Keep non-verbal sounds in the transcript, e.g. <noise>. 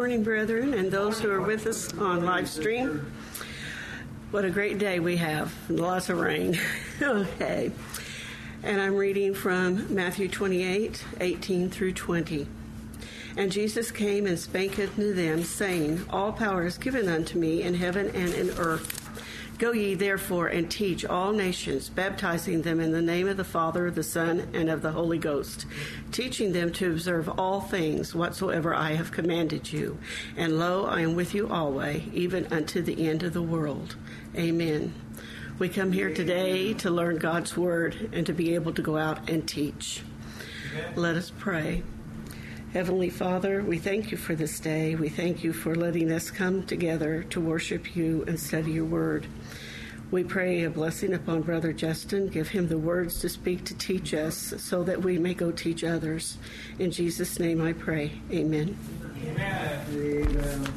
Good morning, brethren, and those who are with us on live stream. What a great day we have. Lots of rain. <laughs> okay. And I'm reading from Matthew 28 18 through 20. And Jesus came and spake unto them, saying, All power is given unto me in heaven and in earth. Go ye therefore and teach all nations, baptizing them in the name of the Father, the Son, and of the Holy Ghost, teaching them to observe all things whatsoever I have commanded you. And lo, I am with you always, even unto the end of the world. Amen. We come here today to learn God's Word and to be able to go out and teach. Let us pray. Heavenly Father, we thank you for this day. We thank you for letting us come together to worship you and study your word. We pray a blessing upon Brother Justin. Give him the words to speak to teach us so that we may go teach others. In Jesus' name I pray. Amen. Amen.